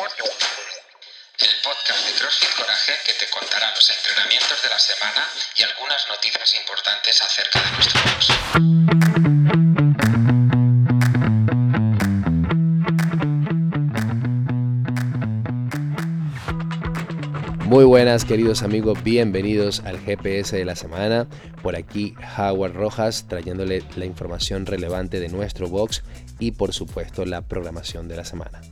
El podcast de CrossFit Coraje que te contará los entrenamientos de la semana y algunas noticias importantes acerca de nuestro box. Muy buenas queridos amigos, bienvenidos al GPS de la semana. Por aquí Howard Rojas trayéndole la información relevante de nuestro box y por supuesto la programación de la semana.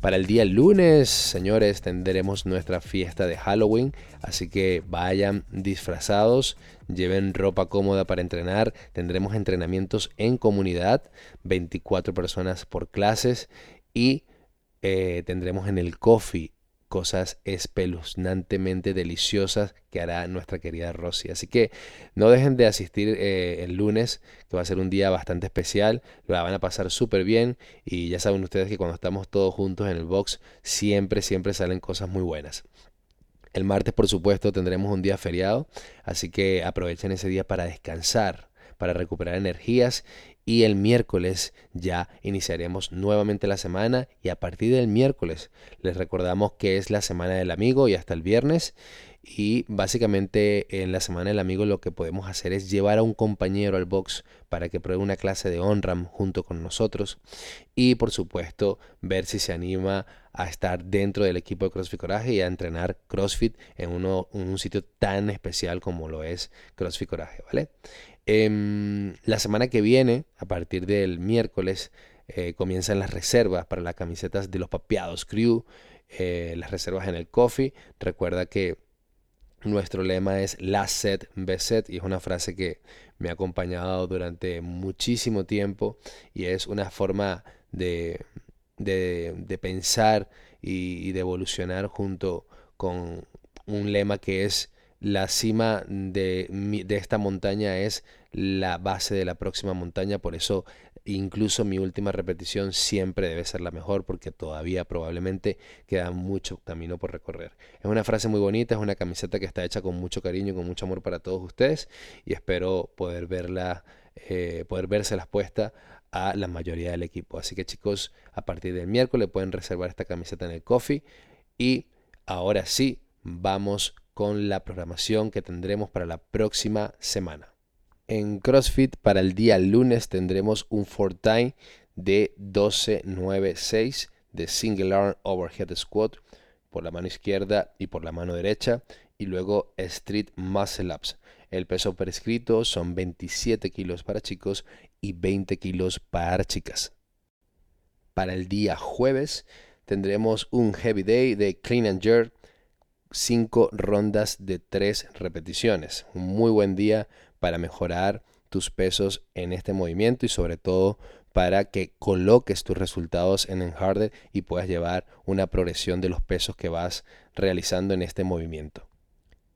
Para el día lunes, señores, tendremos nuestra fiesta de Halloween, así que vayan disfrazados, lleven ropa cómoda para entrenar, tendremos entrenamientos en comunidad, 24 personas por clases y eh, tendremos en el coffee cosas espeluznantemente deliciosas que hará nuestra querida Rosy. Así que no dejen de asistir eh, el lunes, que va a ser un día bastante especial. Lo van a pasar súper bien y ya saben ustedes que cuando estamos todos juntos en el box, siempre, siempre salen cosas muy buenas. El martes, por supuesto, tendremos un día feriado, así que aprovechen ese día para descansar, para recuperar energías y el miércoles ya iniciaremos nuevamente la semana y a partir del miércoles les recordamos que es la semana del amigo y hasta el viernes y básicamente en la semana del amigo lo que podemos hacer es llevar a un compañero al box para que pruebe una clase de OnRAM junto con nosotros y por supuesto ver si se anima a estar dentro del equipo de CrossFit Coraje y a entrenar CrossFit en, uno, un sitio tan especial como lo es CrossFit Coraje, ¿vale? Em, la semana que viene, a partir del miércoles, eh, comienzan las reservas para las camisetas de los papeados crew, eh, las reservas en el coffee. Recuerda que nuestro lema es last set, best set y es una frase que me ha acompañado durante muchísimo tiempo y es una forma de, de, pensar y, y de evolucionar junto con un lema que es la cima de, esta montaña es la base de la próxima montaña, por eso incluso mi última repetición siempre debe ser la mejor porque todavía probablemente queda mucho camino por recorrer. Es una frase muy bonita, es una camiseta que está hecha con mucho cariño y con mucho amor para todos ustedes y espero poder verla, eh, poder verse puesta a la mayoría del equipo. Así que chicos, a partir del miércoles pueden reservar esta camiseta en el coffee y ahora sí, vamos con la programación que tendremos para la próxima semana. En CrossFit para el día lunes tendremos un time de 12-9-6 de Single Arm Overhead Squat por la mano izquierda y por la mano derecha y luego Street Muscle Ups. El peso prescrito son 27 kilos para chicos y 20 kilos para chicas. Para el día jueves tendremos un Heavy Day de Clean and Jerk 5 rondas de 3 repeticiones. Un muy buen día para mejorar tus pesos en este movimiento y sobre todo para que coloques tus resultados en el harder y puedas llevar una progresión de los pesos que vas realizando en este movimiento.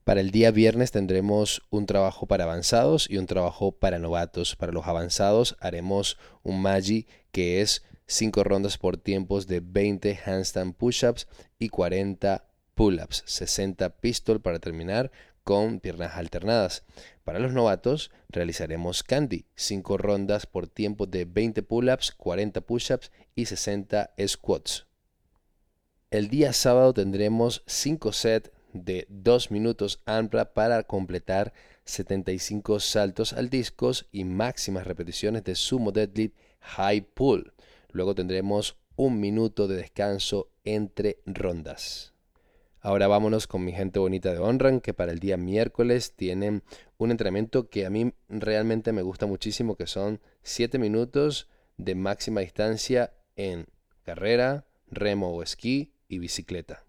Para el día viernes tendremos un trabajo para avanzados y un trabajo para novatos. Para los avanzados haremos un Magi que es 5 rondas por tiempos de 20 handstand push-ups y 40 pull-ups, 60 pistol para terminar con piernas alternadas. Para los novatos realizaremos Candy, 5 rondas por tiempo de 20 pull-ups, 40 push-ups y 60 squats. El día sábado tendremos 5 sets de 2 minutos ampla para completar 75 saltos al discos y máximas repeticiones de sumo deadlift high pull. Luego tendremos un minuto de descanso entre rondas. Ahora vámonos con mi gente bonita de Onran, que para el día miércoles tienen un entrenamiento que a mí realmente me gusta muchísimo, que son 7 minutos de máxima distancia en carrera, remo o esquí y bicicleta.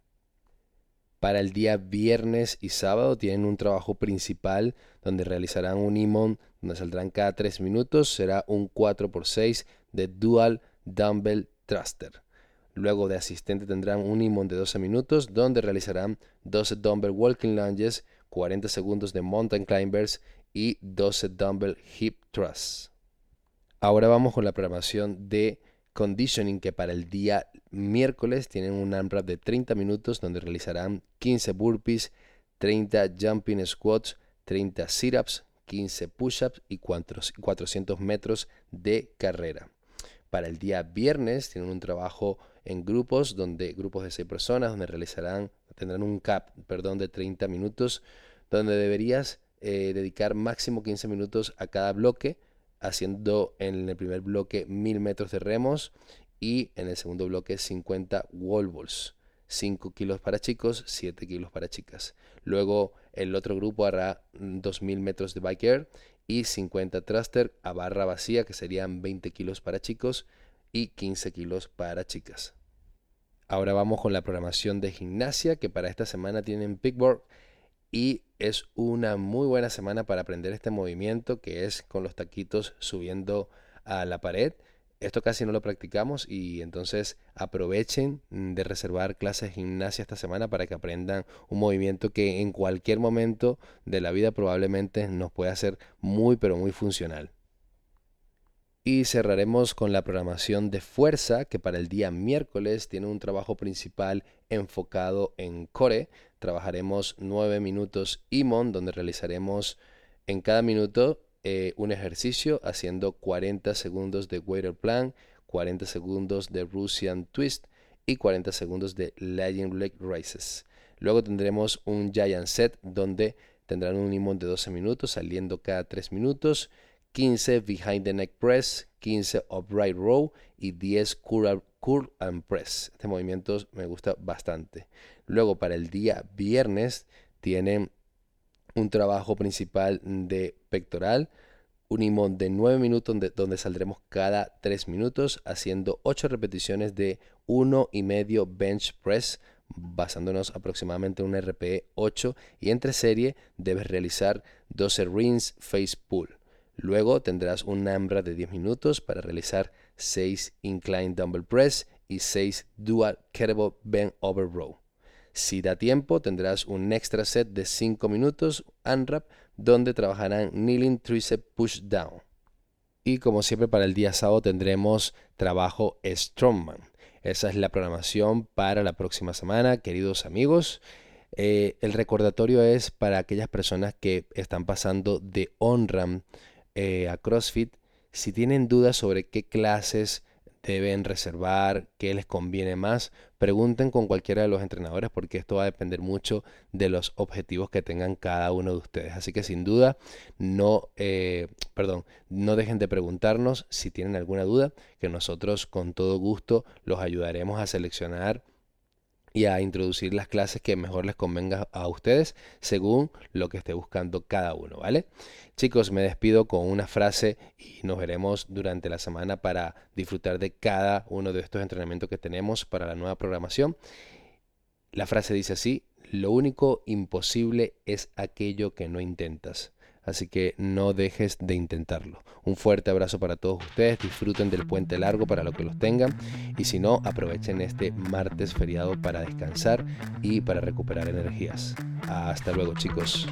Para el día viernes y sábado tienen un trabajo principal donde realizarán un imón donde saldrán cada 3 minutos. Será un 4x6 de Dual Dumbbell Thruster. Luego de asistente tendrán un imón de 12 minutos donde realizarán 12 dumbbell walking lunges, 40 segundos de mountain climbers y 12 dumbbell hip thrusts. Ahora vamos con la programación de conditioning que para el día miércoles tienen un AMRAP de 30 minutos donde realizarán 15 burpees, 30 jumping squats, 30 sit-ups, 15 push-ups y 400 metros de carrera. Para el día viernes tienen un trabajo en grupos, donde grupos de 6 personas, donde realizarán, tendrán un cap, perdón, de 30 minutos, donde deberías eh, dedicar máximo 15 minutos a cada bloque, haciendo en el primer bloque 1000 metros de remos y en el segundo bloque 50 wall balls. 5 kilos para chicos, 7 kilos para chicas. Luego el otro grupo hará 2000 metros de bike air y 50 thruster a barra vacía, que serían 20 kilos para chicos y 15 kilos para chicas. Ahora vamos con la programación de gimnasia, que para esta semana tienen Pickboard y es una muy buena semana para aprender este movimiento que es con los taquitos subiendo a la pared esto casi no lo practicamos y entonces aprovechen de reservar clases de gimnasia esta semana para que aprendan un movimiento que en cualquier momento de la vida probablemente nos pueda ser muy pero muy funcional. Y cerraremos con la programación de fuerza que para el día miércoles tiene un trabajo principal enfocado en core. Trabajaremos 9 minutos IMON donde realizaremos en cada minuto eh, un ejercicio haciendo 40 segundos de water plan, 40 segundos de Russian twist y 40 segundos de Legend leg races. Luego tendremos un giant set donde tendrán un imón de 12 minutos saliendo cada 3 minutos, 15 behind the neck press, 15 upright row y 10 curl, curl and press. Este movimiento me gusta bastante. Luego para el día viernes tienen un trabajo principal de pectoral, un imón de 9 minutos donde, saldremos cada 3 minutos haciendo 8 repeticiones de 1 y medio bench press basándonos aproximadamente en un RPE 8 y entre serie debes realizar 12 rings face pull. Luego tendrás un AMRA de 10 minutos para realizar 6 incline dumbbell press y 6 dual kettlebell bend over row. Si da tiempo, tendrás un extra set de 5 minutos unwrap donde trabajarán kneeling tricep push down. Y como siempre para el día sábado tendremos trabajo strongman. Esa es la programación para la próxima semana, queridos amigos. Eh, el recordatorio es para aquellas personas que están pasando de on-ramp eh, a CrossFit. Si tienen dudas sobre qué clases deben reservar, qué les conviene más. Pregunten con cualquiera de los entrenadores porque esto va a depender mucho de los objetivos que tengan cada uno de ustedes. Así que sin duda, no, eh, perdón, no dejen de preguntarnos si tienen alguna duda, que nosotros con todo gusto los ayudaremos a seleccionar y a introducir las clases que mejor les convenga a ustedes según lo que esté buscando cada uno, ¿vale? Chicos, me despido con una frase y nos veremos durante la semana para disfrutar de cada uno de estos entrenamientos que tenemos para la nueva programación. La frase dice así, lo único imposible es aquello que no intentas así que no dejes de intentarlo. Un fuerte abrazo para todos ustedes, disfruten del puente largo para los que los tengan y si no, aprovechen este martes feriado para descansar y para recuperar energías. Hasta luego chicos.